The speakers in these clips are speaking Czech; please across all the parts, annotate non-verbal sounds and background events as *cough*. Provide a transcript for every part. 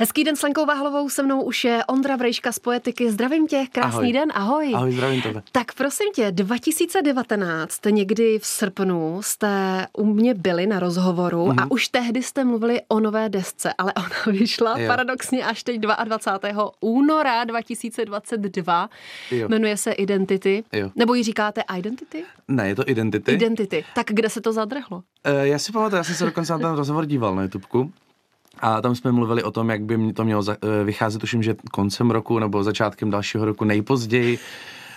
Hezký den s Lenkou Váhlovou, se mnou už je Ondra Vrejška z Poetiky. Zdravím tě, krásný ahoj. den, ahoj. Ahoj, zdravím tebe. Tak prosím tě, 2019, někdy v srpnu jste u mě byli na rozhovoru mm-hmm. a mhm. už tehdy jste mluvili o nové desce, ale ona *laughs* vyšla jo. paradoxně až teď 22. února 2022. Jo. Jmenuje se Identity. Jo. Nebo ji říkáte Identity? Ne, je to Identity. Identity. Tak kde se to zadrhlo? Uh, já si pamatuju, já jsem se dokonce na ten rozhovor díval na YouTubeku. A tam jsme mluvili o tom, jak by to mělo eh, vycházet, tuším, že koncem roku nebo začátkem dalšího roku nejpozději.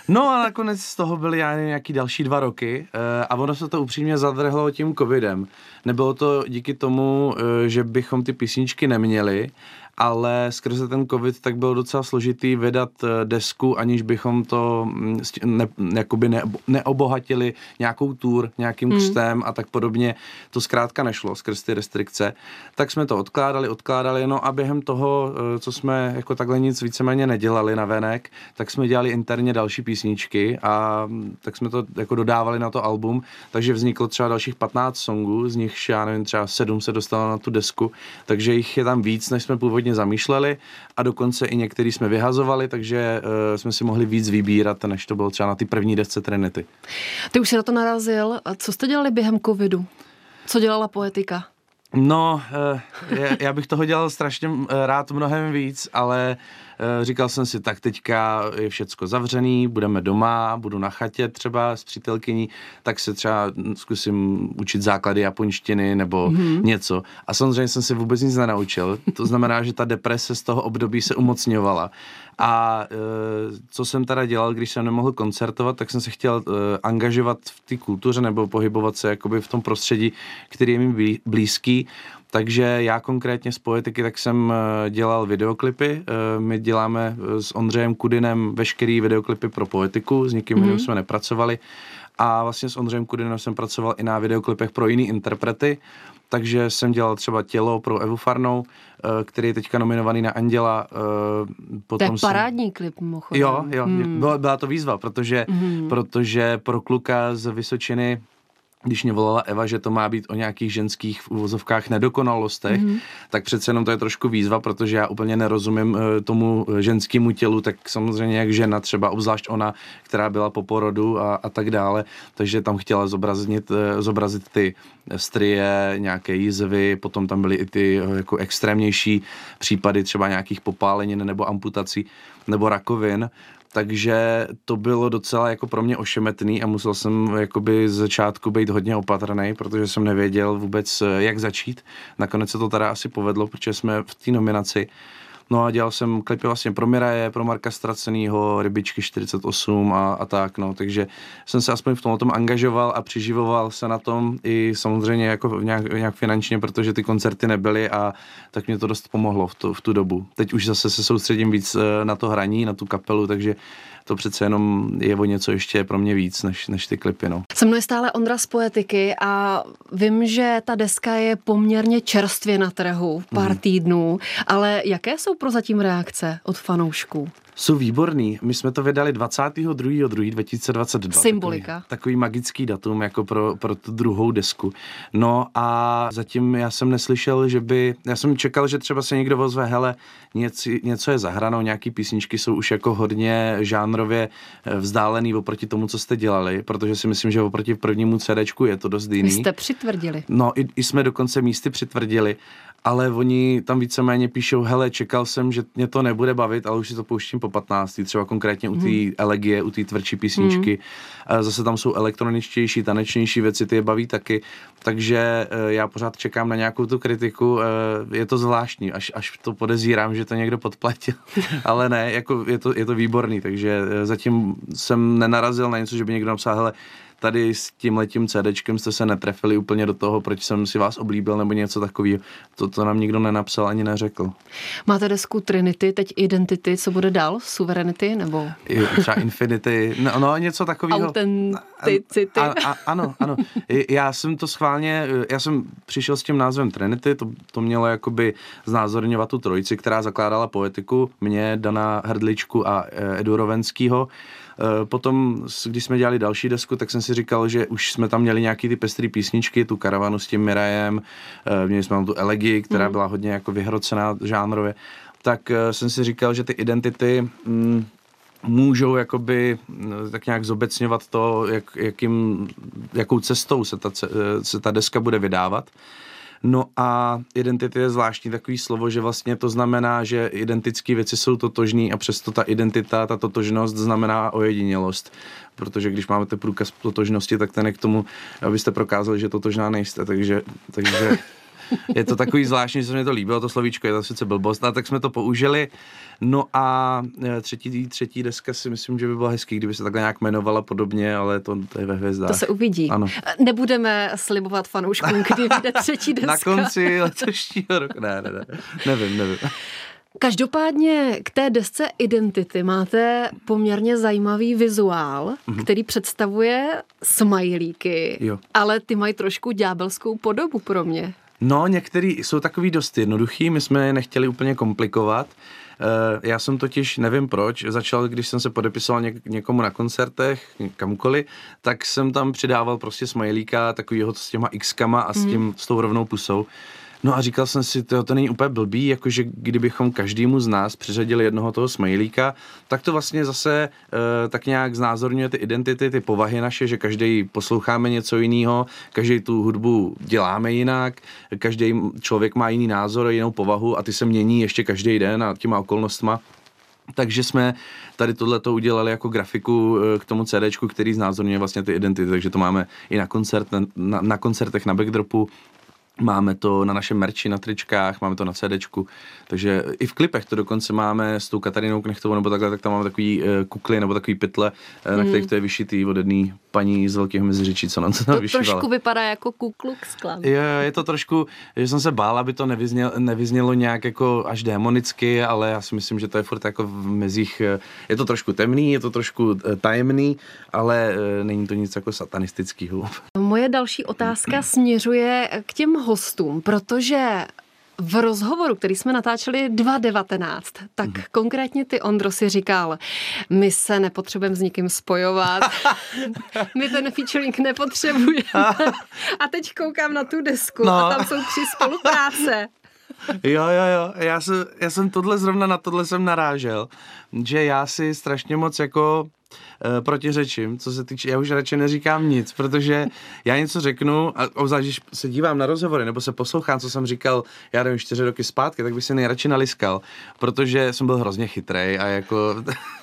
No a nakonec z toho byly já nějaký další dva roky eh, a ono se to upřímně zadrhlo tím covidem. Nebylo to díky tomu, eh, že bychom ty písničky neměli, ale skrze ten covid tak bylo docela složitý vydat eh, desku, aniž bychom to mm, ne, jakoby ne, neobohatili nějakou tour, nějakým hmm. křtem a tak podobně. To zkrátka nešlo skrz ty restrikce. Tak jsme to odkládali, odkládali, no a během toho, eh, co jsme jako takhle nic víceméně nedělali na venek, tak jsme dělali interně další písničky a mm, tak jsme to jako dodávali na to album, takže vzniklo třeba dalších 15 songů, z nich já nevím, třeba 7 se dostalo na tu desku, takže jich je tam víc, než jsme původně původně zamýšleli a dokonce i některý jsme vyhazovali, takže uh, jsme si mohli víc vybírat, než to bylo třeba na ty první desce Trinity. Ty už si na to narazil. A co jste dělali během covidu? Co dělala poetika? No, uh, já bych toho dělal strašně eh, rád mnohem víc, ale Eh, říkal jsem si, tak teďka je všecko zavřený, budeme doma, budu na chatě třeba s přítelkyní, tak se třeba zkusím učit základy japonštiny nebo mm-hmm. něco. A samozřejmě jsem si vůbec nic nenaučil. To znamená, že ta deprese z toho období se umocňovala. A co jsem teda dělal, když jsem nemohl koncertovat, tak jsem se chtěl angažovat v té kultuře nebo pohybovat se jakoby v tom prostředí, který je mi blízký. Takže já konkrétně z poetiky tak jsem eh, dělal videoklipy. Eh, my děláme eh, s Ondřejem Kudinem veškerý videoklipy pro poetiku, s nikým mm-hmm. jsme nepracovali. A vlastně s Ondřejem Kudinem jsem pracoval i na videoklipech pro jiný interprety, takže jsem dělal třeba Tělo pro Evu Farnou, který je teďka nominovaný na Anděla. Potom to je parádní jsem... klip, mimochodem. Jo, jo, hmm. byla, byla to výzva, protože, hmm. protože pro kluka z Vysočiny když mě volala Eva, že to má být o nějakých ženských v úvozovkách nedokonalostech, mm-hmm. tak přece jenom to je trošku výzva, protože já úplně nerozumím uh, tomu eh, ženskému tělu, tak samozřejmě jak žena, třeba obzvlášť ona, která byla po porodu a, a tak dále, takže tam chtěla zobrazit, uh, zobrazit ty strie, nějaké jízvy, potom tam byly i ty uh, jako extrémnější případy třeba nějakých popálenin nebo amputací nebo rakovin takže to bylo docela jako pro mě ošemetný a musel jsem jakoby z začátku být hodně opatrný, protože jsem nevěděl vůbec, jak začít. Nakonec se to teda asi povedlo, protože jsme v té nominaci No a dělal jsem klipy vlastně pro Miraje, pro Marka Stracenýho, Rybičky 48 a, a tak, no. Takže jsem se aspoň v tomhle tom angažoval a přiživoval se na tom i samozřejmě jako nějak, nějak finančně, protože ty koncerty nebyly a tak mě to dost pomohlo v, to, v tu dobu. Teď už zase se soustředím víc eh, na to hraní, na tu kapelu, takže to přece jenom je o něco ještě pro mě víc než, než ty klipy. No. Se mnou je stále Ondra z Poetiky a vím, že ta deska je poměrně čerstvě na trhu, pár mm. týdnů, ale jaké jsou prozatím reakce od fanoušků? Jsou výborný. My jsme to vydali 22.2.2022. Symbolika. Takový, takový magický datum jako pro, pro tu druhou desku. No a zatím já jsem neslyšel, že by, já jsem čekal, že třeba se někdo ozve, hele, něco, něco je zahranou, nějaký písničky jsou už jako hodně žánrově eh, vzdálený oproti tomu, co jste dělali, protože si myslím, že oproti prvnímu CDčku je to dost jiný. Vy jste přitvrdili. No i, i jsme dokonce místy přitvrdili ale oni tam víceméně píšou, hele, čekal jsem, že mě to nebude bavit, ale už si to pouštím po 15. Třeba konkrétně u té hmm. elegie, u té tvrdší písničky. Hmm. Zase tam jsou elektroničtější, tanečnější věci, ty je baví taky. Takže eh, já pořád čekám na nějakou tu kritiku. Eh, je to zvláštní, až, až to podezírám, že to někdo podplatil. *laughs* ale ne, jako je to, je to výborný, takže eh, zatím jsem nenarazil na něco, že by někdo napsal, hele, tady s tím letím CDčkem jste se netrefili úplně do toho, proč jsem si vás oblíbil nebo něco takového. To, to nám nikdo nenapsal ani neřekl. Máte desku Trinity, teď Identity, co bude dál? Suverenity nebo? Třeba Infinity, no, no něco takového. Autenticity. A, a, ano, ano. Já jsem to schválně, já jsem přišel s tím názvem Trinity, to, to mělo jakoby znázorňovat tu trojici, která zakládala poetiku, mě, Dana Hrdličku a eh, Edu Rovenskýho Potom, když jsme dělali další desku, tak jsem si říkal, že už jsme tam měli nějaký ty pestrý písničky, tu karavanu s tím Mirajem, měli jsme tam tu Elegi, která mm. byla hodně jako vyhrocená žánrově, tak jsem si říkal, že ty identity mm, můžou jakoby no, tak nějak zobecňovat to, jak, jakým, jakou cestou se ta, se ta deska bude vydávat. No a identity je zvláštní takový slovo, že vlastně to znamená, že identické věci jsou totožný a přesto ta identita, ta totožnost znamená ojedinělost. Protože když máme ten průkaz totožnosti, tak ten je k tomu, abyste prokázali, že totožná nejste. Takže, takže *laughs* je to takový zvláštní, že se mi to líbilo, to slovíčko, je to sice blbost, a tak jsme to použili. No a e, třetí, třetí deska si myslím, že by byla hezký, kdyby se takhle nějak jmenovala podobně, ale to, to je ve hvězdách. To se uvidí. Ano. Nebudeme slibovat fanouškům, kdy vyjde *laughs* třetí deska. Na konci letošního roku. Ne, ne, ne. Nevím, nevím. Každopádně k té desce Identity máte poměrně zajímavý vizuál, mm-hmm. který představuje smajlíky, jo. ale ty mají trošku ďábelskou podobu pro mě. No, některý jsou takový dost jednoduchý, my jsme je nechtěli úplně komplikovat. Eh, já jsem totiž, nevím proč, začal, když jsem se podepisoval něk- někomu na koncertech, kamkoliv, tak jsem tam přidával prostě smajlíka takovýho s těma x-kama a s, mhm. tím, mm. s tou rovnou pusou. No a říkal jsem si, to, to není úplně blbý, jakože kdybychom každému z nás přiřadili jednoho toho smajlíka, tak to vlastně zase e, tak nějak znázorňuje ty identity, ty povahy naše, že každý posloucháme něco jiného, každý tu hudbu děláme jinak, každý člověk má jiný názor, jinou povahu a ty se mění ještě každý den a těma okolnostma. Takže jsme tady tohleto udělali jako grafiku eh, k tomu CDčku, který znázorňuje vlastně ty identity, takže to máme i na, koncert, na, na koncertech na backdropu, Máme to na našem merči, na tričkách, máme to na CDčku, takže i v klipech to dokonce máme s tou Katarinou Knechtovou nebo takhle, tak tam máme takový uh, kukly nebo takový pytle, uh, na kterých to je vyšitý od jedné paní z Velkého Meziřečí, co nám to tam vyšívala. trošku vypadá jako kukluk sklan. Jo, je to trošku, že jsem se bál, aby to nevyznělo, nevyznělo nějak jako až demonicky, ale já si myslím, že to je furt jako v mezích, eh, je to trošku temný, je to trošku tajemný, ale není to nic jako satanistického. Moje další otázka směřuje k těm hostům, protože v rozhovoru, který jsme natáčeli 2019, tak mm. konkrétně ty, Ondro, si říkal, my se nepotřebujeme s nikým spojovat, *laughs* my ten featuring nepotřebujeme. *laughs* A teď koukám na tu desku no. a tam jsou tři spolupráce. Jo, jo, jo, já jsem, já jsem tohle zrovna na tohle jsem narážel, že já si strašně moc jako uh, protiřečím, co se týče, já už radši neříkám nic, protože já něco řeknu a obzvlášť, když se dívám na rozhovory nebo se poslouchám, co jsem říkal, já nevím, čtyři roky zpátky, tak bych se nejradši naliskal, protože jsem byl hrozně chytrý a jako Eh,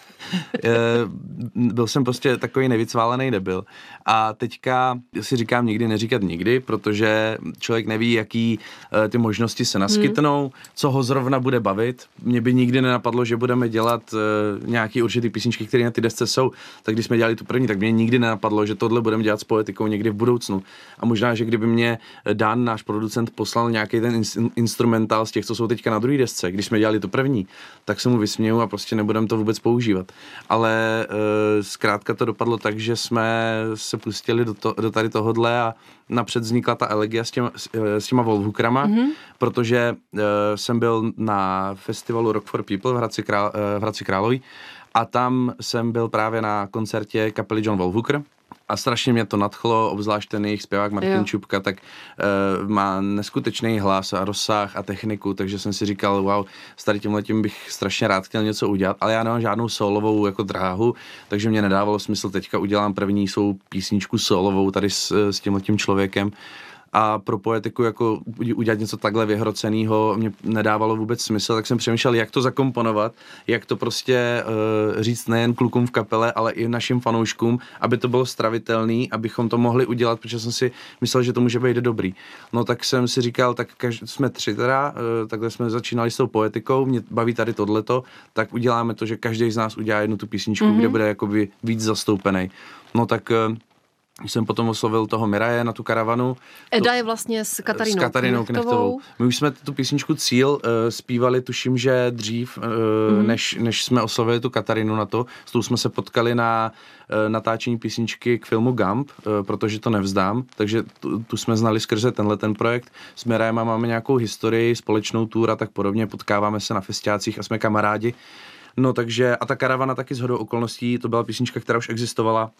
byl jsem prostě takový nevycválený debil. A teďka si říkám nikdy neříkat nikdy, protože člověk neví, jaký eh, ty možnosti se naskytnou, hmm. co ho zrovna bude bavit. Mně by nikdy nenapadlo, že budeme dělat eh, nějaký určitý písničky, které na ty desce jsou. Tak když jsme dělali tu první, tak mě nikdy nenapadlo, že tohle budeme dělat s poetikou někdy v budoucnu. A možná, že kdyby mě Dan, náš producent, poslal nějaký ten instrumentál z těch, co jsou teďka na druhé desce, když jsme dělali tu první, tak se mu vysměju a prostě nebudeme to vůbec používat ale uh, zkrátka to dopadlo tak, že jsme se pustili do, to, do tady tohodle a napřed vznikla ta elegia s těma, s těma Volvukrama, mm-hmm. protože uh, jsem byl na festivalu Rock for People v Hradci, Král, v Hradci Králový a tam jsem byl právě na koncertě kapely John Volvukr, a strašně mě to nadchlo, obzvlášť ten jejich zpěvák Martin jo. Čupka, tak uh, má neskutečný hlas a rozsah a techniku, takže jsem si říkal, wow, s tady tím letím bych strašně rád chtěl něco udělat, ale já nemám žádnou solovou jako dráhu, takže mě nedávalo smysl teďka udělám první svou písničku solovou tady s, s tím letím člověkem a pro poetiku jako udělat něco takhle vyhroceného mě nedávalo vůbec smysl, tak jsem přemýšlel, jak to zakomponovat, jak to prostě uh, říct nejen klukům v kapele, ale i našim fanouškům, aby to bylo stravitelný, abychom to mohli udělat, protože jsem si myslel, že to může být dobrý. No tak jsem si říkal, tak kaž, jsme tři teda, uh, takhle jsme začínali s tou poetikou, mě baví tady tohleto, tak uděláme to, že každý z nás udělá jednu tu písničku, mm-hmm. kde bude jakoby víc zastoupený. No tak uh, jsem potom oslovil toho Miraje na tu karavanu. Eda to, je vlastně s Katarinou, s Katarinou Knechtovou. Knechtovou. My už jsme tu písničku Cíl uh, zpívali, tuším, že dřív, uh, mm. než, než jsme oslovili tu Katarinu na to. S tou jsme se potkali na uh, natáčení písničky k filmu Gump, uh, protože to nevzdám, takže tu, tu jsme znali skrze tenhle ten projekt. S Mirajem máme nějakou historii, společnou tour a tak podobně, potkáváme se na festiácích a jsme kamarádi. No takže, a ta karavana taky z hodou okolností, to byla písnička, která už existovala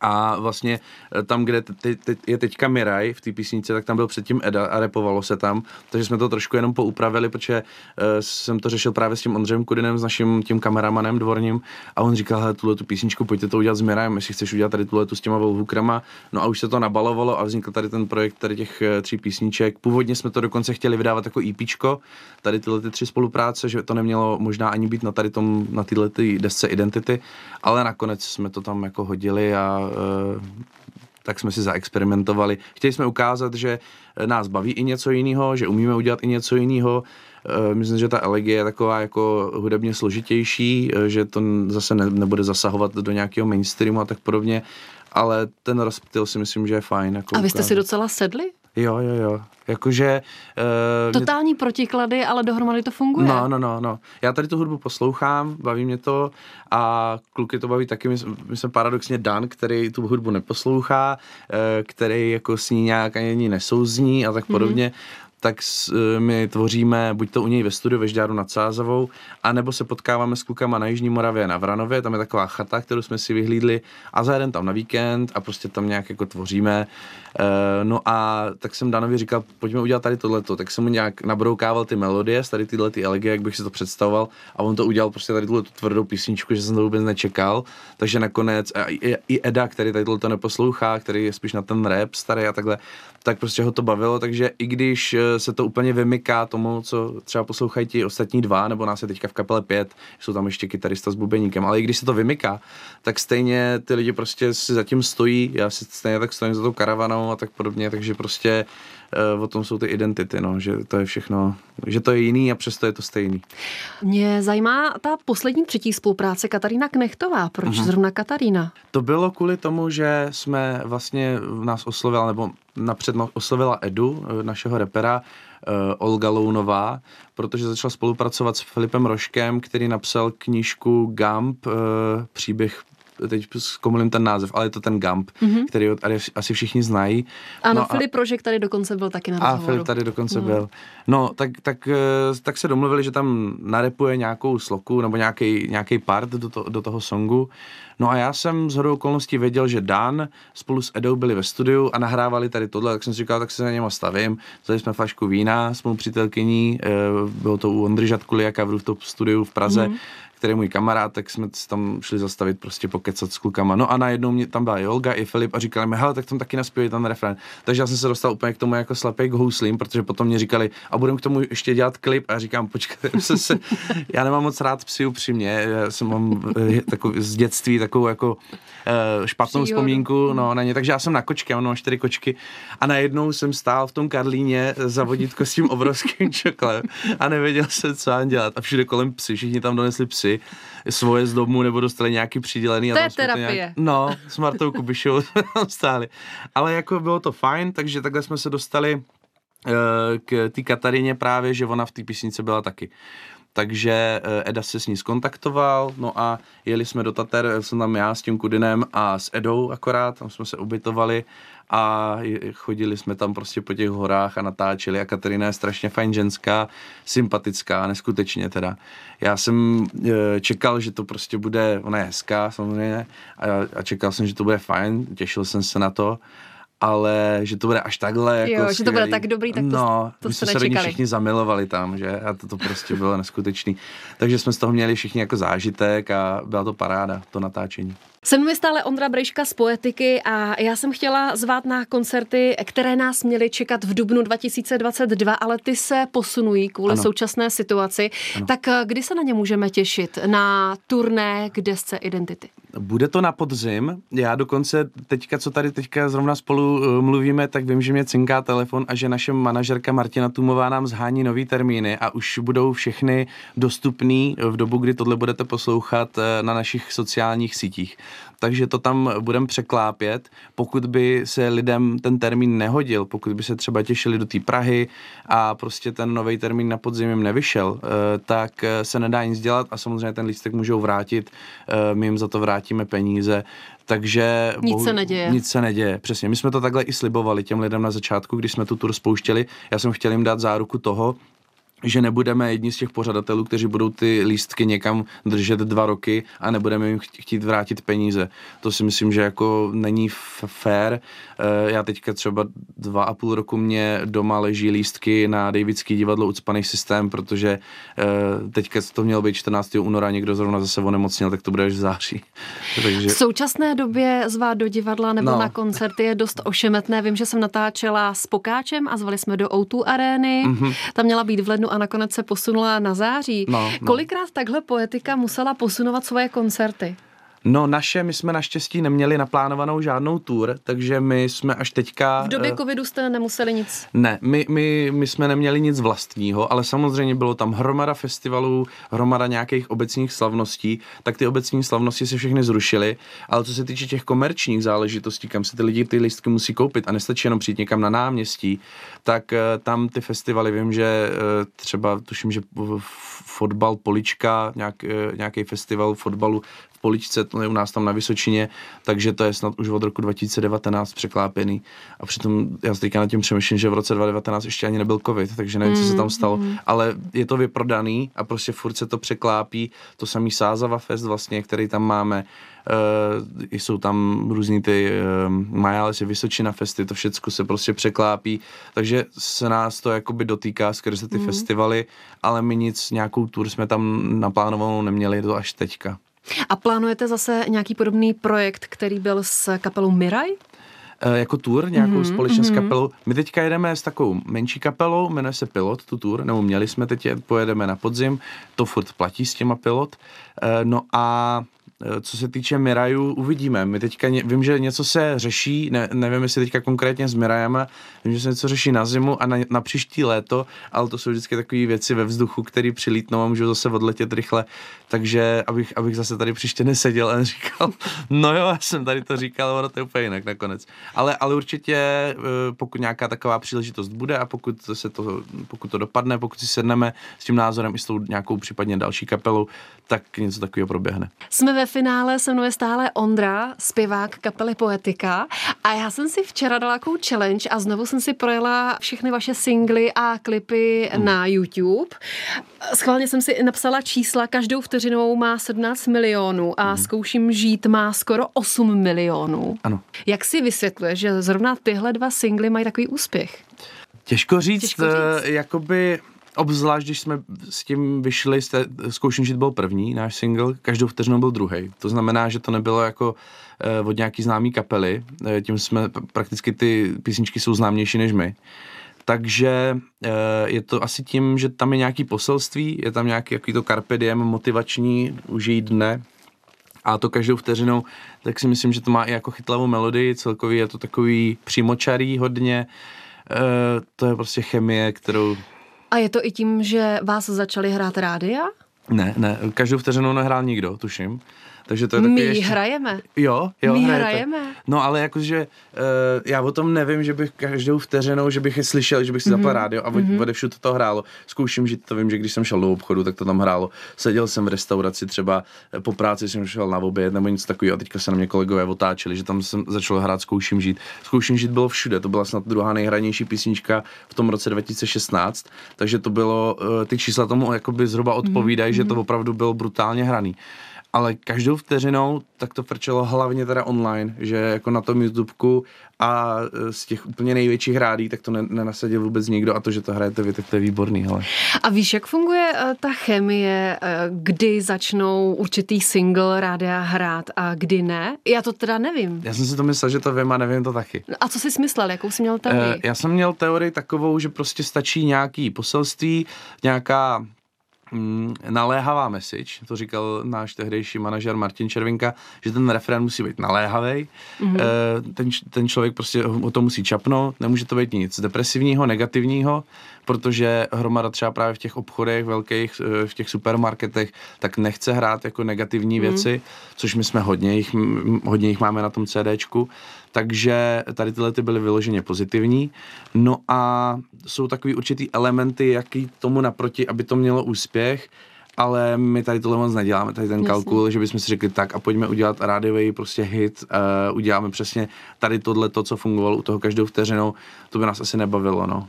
a vlastně eh, tam, kde te, te, je teďka Miraj v té písničce, tak tam byl předtím Eda a repovalo se tam, takže jsme to trošku jenom poupravili, protože uh, jsem to řešil právě s tím Ondřejem Kudinem, s naším tím kameramanem dvorním a on říkal, hele, tuhle tu písničku, pojďte to udělat s Mirajem, jestli chceš udělat tady tuhle tu s těma volvukrama. No a už se to nabalovalo a vznikl tady ten projekt tady těch uh, tří písniček. Původně jsme to dokonce chtěli vydávat jako EPčko, tady tyhle ty tři spolupráce, že to nemělo možná ani být na tady tom, na tyhle ty desce Identity, ale nakonec jsme to tam jako hodili a Eh, tak jsme si zaexperimentovali. Chtěli jsme ukázat, že nás baví i něco jiného, že umíme udělat i něco jiného. Eh, myslím, že ta elegie je taková jako hudebně složitější, eh, že to zase ne, nebude zasahovat do nějakého mainstreamu a tak podobně, ale ten rozptyl si myslím, že je fajn. Jako a vy jste ukázat. si docela sedli? Jo, jo, jo. Jakože... Uh, Totální mě... protiklady, ale dohromady to funguje. No, no, no, no. Já tady tu hudbu poslouchám, baví mě to a kluky to baví taky. My, my jsme paradoxně Dan, který tu hudbu neposlouchá, uh, který jako s ní nějak ani nesouzní a tak mhm. podobně. Mm-hmm tak s, e, my tvoříme buď to u něj ve studiu ve Žďáru nad Sázavou, anebo se potkáváme s klukama na Jižní Moravě na Vranově, tam je taková chata, kterou jsme si vyhlídli a za jeden tam na víkend a prostě tam nějak jako tvoříme. E, no a tak jsem Danovi říkal, pojďme udělat tady tohleto, tak jsem mu nějak nabroukával ty melodie, tady tyhle ty elegie, jak bych si to představoval a on to udělal prostě tady tuhle tvrdou písničku, že jsem to vůbec nečekal, takže nakonec a i, i Eda, který tady tohle neposlouchá, který je spíš na ten rap starý a takhle, tak prostě ho to bavilo, takže i když eh, se to úplně vymyká tomu, co třeba poslouchají ti ostatní dva, nebo nás je teďka v kapele pět, jsou tam ještě kytarista s bubeníkem, ale i když se to vymyká, tak stejně ty lidi prostě si zatím stojí, já si stejně tak stojím za tou karavanou a tak podobně, takže prostě o tom jsou ty identity, no, že to je všechno, že to je jiný a přesto je to stejný. Mě zajímá ta poslední třetí spolupráce Katarína Knechtová. Proč uh-huh. zrovna Katarína? To bylo kvůli tomu, že jsme vlastně nás oslovila, nebo napřed oslovila Edu, eh, našeho repera, uh, Olga Lounová, protože začal spolupracovat s Filipem Roškem, který napsal knížku Gump, uh, příběh teď zkomolím ten název, ale je to ten Gump, mm-hmm. který asi všichni znají. Ano, no Filip Rožek tady dokonce byl taky na rozhovoru. A Filip tady dokonce mm. byl. No, tak, tak, eh, tak se domluvili, že tam narepuje nějakou sloku nebo nějaký, nějaký part do, to, do toho songu. No a já jsem z hodou okolností věděl, že Dan spolu s Edou byli ve studiu a nahrávali tady tohle, tak jsem si říkal, tak se na něm stavím. Vzali jsme flašku vína s mou přítelkyní, eh, bylo to u Ondry Žatkuliaka v studiu v Praze, mm který je můj kamarád, tak jsme tam šli zastavit prostě pokecat s klukama. No a najednou mě tam byla i Olga, i Filip a říkali mi, hele, tak tam taky naspěli ten refrén. Takže já jsem se dostal úplně k tomu jako slepej k houslím, protože potom mě říkali, a budeme k tomu ještě dělat klip. A já říkám, počkej, se, *laughs* já nemám moc rád psy upřímně, já jsem mám eh, takový, z dětství takovou jako uh, špatnou Příhodu. vzpomínku no, na ně, takže já jsem na kočky, mám čtyři kočky a najednou jsem stál v tom Karlíně za vodítko s tím obrovským čoklem a nevěděl jsem, co mám dělat. A všude kolem psy, všichni tam donesli psy si svoje z domu nebo dostali nějaký přidělený. To a je terapie. Nějak, no, s Martou Kubišou *laughs* stáli. Ale jako bylo to fajn, takže takhle jsme se dostali uh, k té Katarině právě, že ona v té písnice byla taky. Takže eh, Eda se s ní skontaktoval, no a jeli jsme do Tater, jsem tam já s tím Kudinem a s Edou akorát, tam jsme se ubytovali a chodili jsme tam prostě po těch horách a natáčeli a Katerina je strašně fajn ženská, sympatická, neskutečně teda. Já jsem e, čekal, že to prostě bude, ona je hezká samozřejmě a, a čekal jsem, že to bude fajn, těšil jsem se na to ale že to bude až takhle. Jako jo, skvělý. že to bude tak dobrý, tak to, no, to my jsme se do ní všichni zamilovali tam, že? A to, to prostě bylo neskutečný. Takže jsme z toho měli všichni jako zážitek a byla to paráda, to natáčení. Se mnou je stále Ondra Brejška z Poetiky a já jsem chtěla zvát na koncerty, které nás měly čekat v dubnu 2022, ale ty se posunují kvůli ano. současné situaci. Ano. Tak eh, kdy se na ně můžeme těšit? Na turné k desce Identity? Bude to na podzim. Já dokonce teďka, co tady teďka zrovna spolu eh, mluvíme, tak vím, že mě cinká telefon a že naše manažerka Martina Tumová nám zhání nový termíny a už budou všechny dostupný v dobu, kdy tohle budete poslouchat eh, na našich sociálních sítích takže to tam budeme překlápět. Pokud by se lidem ten termín nehodil, pokud by se třeba těšili do té Prahy a prostě ten nový termín na podzim jim nevyšel, eh, tak eh, se nedá nic dělat a samozřejmě ten lístek můžou vrátit, eh, my jim za to vrátíme peníze, takže nic bohu, se neděje. Nic se neděje, přesně. My jsme to takhle i slibovali těm lidem na začátku, když jsme tu tur spouštěli. Já jsem chtěl jim dát záruku toho, že nebudeme jedni z těch pořadatelů, kteří budou ty lístky někam držet dva roky a nebudeme jim chtít vrátit peníze. To si myslím, že jako není fair. Eh, já teďka třeba dva a půl roku mě doma leží lístky na Davidský divadlo Ucpaný systém, protože eh, teďka to mělo být 14. února, někdo zrovna zase onemocnil, tak to bude až v září. *laughs* Takže... V současné době zvát do divadla nebo no. na koncerty je dost ošemetné. Vím, že jsem natáčela s Pokáčem a zvali jsme do O2 arény. Mm-hmm. Tam měla být v lednu a nakonec se posunula na září. No, no. Kolikrát takhle poetika musela posunovat svoje koncerty? No naše, my jsme naštěstí neměli naplánovanou žádnou tour, takže my jsme až teďka... V době uh, covidu jste nemuseli nic? Ne, my, my, my jsme neměli nic vlastního, ale samozřejmě bylo tam hromada festivalů, hromada nějakých obecních slavností, tak ty obecní slavnosti se všechny zrušily, ale co se týče těch komerčních záležitostí, kam se ty lidi ty listky musí koupit a nestačí jenom přijít někam na náměstí, tak uh, tam ty festivaly, vím, že uh, třeba tuším, že fotbal Polička, nějak, nějaký festival fotbalu Poličce, to je u nás tam na Vysočině, takže to je snad už od roku 2019 překlápěný. A přitom já se teďka nad tím přemýšlím, že v roce 2019 ještě ani nebyl covid, takže nevím, mm, co se tam stalo, mm. ale je to vyprodaný a prostě furt se to překlápí. To samý Sázava Fest vlastně, který tam máme, Uh, jsou tam různý ty uh, Majálesi, Vysočina festy, to všechno se prostě překlápí, takže se nás to jakoby dotýká skrze ty mm. festivaly, ale my nic, nějakou tour jsme tam naplánovanou neměli, to až teďka. A plánujete zase nějaký podobný projekt, který byl s kapelou Miraj? E, jako tour, nějakou mm-hmm, společně mm-hmm. s mhm. kapelou. My teďka jedeme s takovou menší kapelou, jmenuje se Pilot, tu tour, nebo měli jsme teď, pojedeme na podzim, to furt platí s těma Pilot. E, no a Eh, co se týče Miraju, uvidíme. My teďka ně, vím, že něco se řeší, ne, nevím, jestli teďka konkrétně s Mirajem, vím, že se něco řeší na zimu a na, na příští léto, ale to jsou vždycky takové věci ve vzduchu, které přilítnou a můžou zase odletět rychle. Takže abych, abych zase tady příště neseděl a říkal, no jo, já jsem tady to říkal, ono to je úplně jinak nakonec. Ale, ale určitě, eh, pokud nějaká taková příležitost bude a pokud se to, pokud to dopadne, pokud si sedneme s tím názorem i s tou nějakou případně další kapelou, tak něco takového proběhne. Jsme ve finále, se mnou je stále Ondra, zpěvák kapely Poetika a já jsem si včera dala takovou challenge a znovu jsem si projela všechny vaše singly a klipy hmm. na YouTube. Schválně jsem si napsala čísla, každou vteřinou má 17 milionů a hmm. zkouším žít má skoro 8 milionů. Ano. Jak si vysvětluje, že zrovna tyhle dva singly mají takový úspěch? Těžko říct, Těžko říct. Uh, jakoby Obzvlášť, když jsme s tím vyšli, Zkouším žít byl první, náš single, každou vteřinu byl druhý. To znamená, že to nebylo jako uh, od nějaký známý kapely, uh, tím jsme prakticky ty písničky jsou známější než my. Takže uh, je to asi tím, že tam je nějaký poselství, je tam nějaký jaký to carpe diem motivační, užij dne, a to každou vteřinou, tak si myslím, že to má i jako chytlavou melodii, celkově je to takový přímočarý hodně, uh, to je prostě chemie, kterou a je to i tím, že vás začali hrát rádia? Ne, ne, každou vteřinu nehrál nikdo, tuším. Takže to je My ještě... hrajeme. Jo, jo, My hrajete. hrajeme. No ale jakože uh, já o tom nevím, že bych každou vteřinou, že bych je slyšel, že bych si mm-hmm. zapal rádio a mm-hmm. odevšud to hrálo. Zkouším že to vím, že když jsem šel do obchodu, tak to tam hrálo. Seděl jsem v restauraci třeba eh, po práci jsem šel na oběd nebo něco takového a teďka se na mě kolegové otáčeli, že tam jsem začal hrát Zkouším žít. Zkouším žít bylo všude, to byla snad druhá nejhranější písnička v tom roce 2016, takže to bylo, uh, ty čísla tomu jakoby zhruba odpovídají, mm-hmm. že to mhm. opravdu bylo brutálně hraný ale každou vteřinou tak to frčelo hlavně teda online, že jako na tom YouTubeku a e, z těch úplně největších rádí, tak to nenasadil vůbec nikdo a to, že to hrajete vy, tak to je výborný. Hele. A víš, jak funguje uh, ta chemie, uh, kdy začnou určitý single rádia hrát a kdy ne? Já to teda nevím. Já jsem si to myslel, že to vím a nevím to taky. A co jsi myslel, jakou jsi měl teorii? Já jsem měl teorii takovou, že prostě stačí nějaký poselství, nějaká naléhavá message, to říkal náš tehdejší manažer Martin Červinka, že ten referén musí být naléhavý. Mm-hmm. E, ten, ten člověk prostě o to musí čapnout, nemůže to být nic depresivního, negativního, protože hromada třeba právě v těch obchodech velkých, eh, v těch supermarketech, tak nechce hrát jako negativní mm. věci, což my jsme hodně jich, hodně jich máme na tom CDčku, takže tady tyhle ty byly vyloženě pozitivní. No a jsou takový určitý elementy, jaký tomu naproti, aby to mělo úspěch, ale my tady tohle moc neděláme, tady ten kalkul, že bychom si řekli tak a pojďme udělat rádiový prostě hit, uh, uděláme přesně tady tohle to, co fungovalo u toho každou vteřinou, to by nás asi nebavilo, no.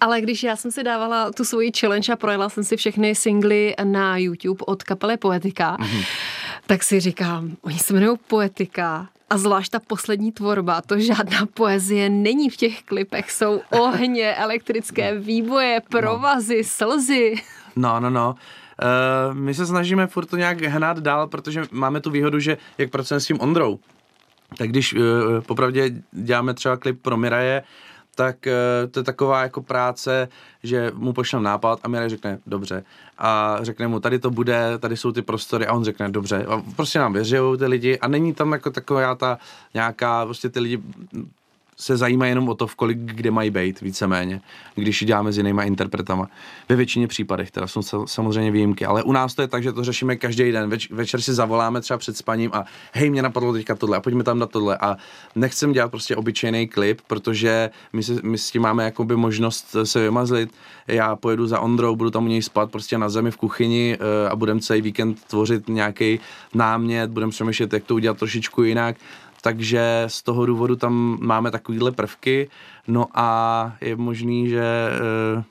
Ale když já jsem si dávala tu svoji challenge a projela jsem si všechny singly na YouTube od kapely Poetika, mm-hmm. tak si říkám, oni se jmenují Poetika, a zvlášť ta poslední tvorba, to žádná poezie není v těch klipech. Jsou ohně, *laughs* elektrické výboje, provazy, no. slzy. No, no, no. Uh, my se snažíme furt to nějak hnát dál, protože máme tu výhodu, že jak pracujeme s tím Ondrou, tak když uh, popravdě děláme třeba klip pro Miraje, tak uh, to je taková jako práce, že mu pošlem nápad a Miraj řekne dobře. A řekne mu, tady to bude, tady jsou ty prostory a on řekne dobře. A prostě nám věří ty lidi a není tam jako taková ta nějaká, prostě ty lidi se zajímají jenom o to, v kolik kde mají být, víceméně, když děláme s jinýma interpretama. Ve většině případech, teda jsou samozřejmě výjimky, ale u nás to je tak, že to řešíme každý den. Več, večer si zavoláme třeba před spaním a hej, mě napadlo teďka tohle a pojďme tam na tohle. A nechcem dělat prostě obyčejný klip, protože my, se, my s tím máme jakoby možnost se vymazlit. Já pojedu za Ondrou, budu tam u něj spát prostě na zemi v kuchyni uh, a budeme celý víkend tvořit nějaký námět, budeme přemýšlet, jak to udělat trošičku jinak takže z toho důvodu tam máme takovýhle prvky, no a je možný, že eh,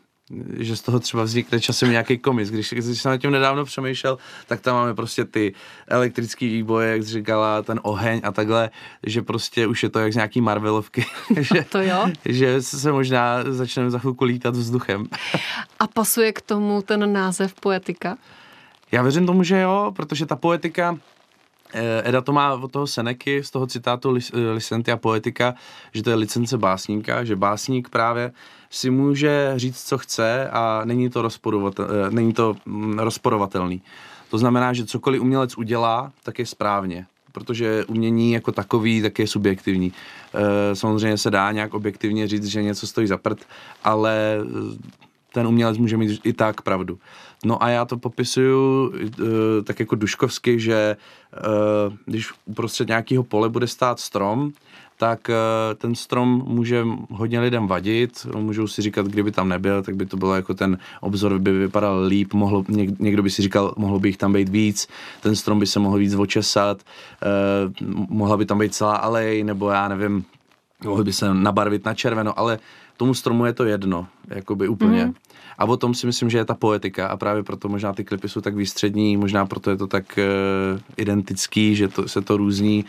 že z toho třeba vznikne časem nějaký komis. Když, když jsem na tím nedávno přemýšlel, tak tam máme prostě ty elektrické výboje, jak jsi říkala, ten oheň a takhle, že prostě už je to jak z nějaký Marvelovky. *laughs* že, to jo. Že se možná začneme za chvilku lítat vzduchem. a pasuje k tomu ten název poetika? Já věřím tomu, že jo, protože ta poetika Eda to má od toho Seneky, z toho citátu eh, Licentia Poetika, že to je licence básníka, že básník právě si může říct, co chce a není to, eh, není to mm, rozporovatelný. To znamená, že cokoliv umělec udělá, tak je správně protože umění jako takový tak je subjektivní. samozřejmě se dá nějak objektivně říct, že něco stojí za prd, ale ten umělec může mít i tak pravdu. No a já to popisuju uh, tak jako duškovsky, že uh, když uprostřed nějakého pole bude stát strom, tak uh, ten strom může hodně lidem vadit, můžou si říkat, kdyby tam nebyl, tak by to bylo jako ten obzor by vypadal líp, mohlo, něk, někdo by si říkal, mohlo by jich tam být víc, ten strom by se mohl víc očesat, uh, mohla by tam být celá alej, nebo já nevím, mohl by se nabarvit na červeno, ale tomu stromu je to jedno, jakoby úplně. Mm. A o tom si myslím, že je ta poetika a právě proto možná ty klipy jsou tak výstřední, možná proto je to tak uh, identický, že to, se to různí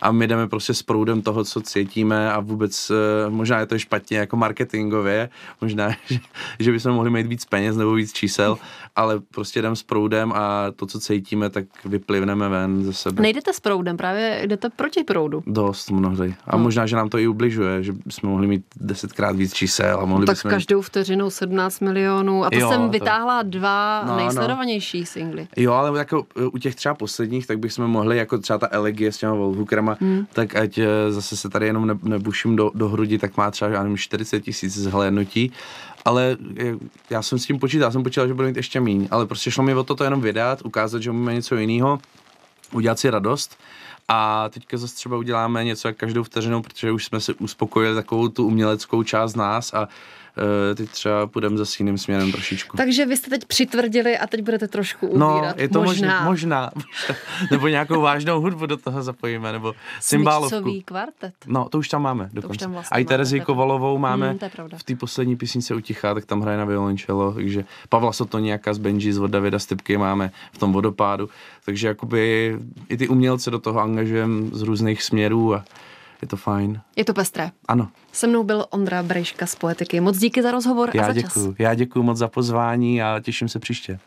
a my jdeme prostě s proudem toho, co cítíme a vůbec eh, možná je to špatně jako marketingově, možná, *laughs* že, že bychom mohli mít víc peněz nebo víc čísel, ale prostě jdeme s proudem a to, co cítíme, tak vyplivneme ven ze sebe. Nejdete s proudem, právě jdete proti proudu. Dost mnohdy. A no. možná, že nám to i ubližuje, že jsme mohli mít desetkrát víc čísel a mohli Tak bychom... každou vteřinou 17 milionů a to jo, jsem vytáhla to... dva no, no. nejsledovanější no. singly. Jo, ale jako u těch třeba posledních, tak bychom mohli, jako třeba ta Elegie s těma Volhookerama, hmm. tak ať eh, zase se tady jenom ne, nebuším do, do hrudi, tak má třeba, já nevím, 40 tisíc zhlédnutí, ale já jsem s tím počítal, já jsem počítal, že bude mít ještě míň, ale prostě šlo mi o to, to jenom vydat, ukázat, že umíme něco jiného, udělat si radost. A teďka zase třeba uděláme něco jak každou vteřinu, protože už jsme si uspokojili takovou tu uměleckou část nás a Eh, teď třeba půjdeme zase jiným směrem trošičku. Takže vy jste teď přitvrdili a teď budete trošku no, ubírat. No, je to možná. možná. *laughs* nebo nějakou vážnou hudbu do toho zapojíme, nebo cymbálovku. kvartet. No, to už tam máme dokonce. tam vlastně a i Terezi Kovalovou máme hmm, v té poslední písnice Utichá, tak tam hraje na violončelo, takže Pavla Sotoniaka z Benji, z Davida Stepky máme v tom vodopádu, takže jakoby i ty umělce do toho angažujeme z různých směrů a je to fajn. Je to pestré. Ano. Se mnou byl Ondra Brejška z Poetiky. Moc díky za rozhovor Já a za děkuju. čas. Já děkuji moc za pozvání a těším se příště.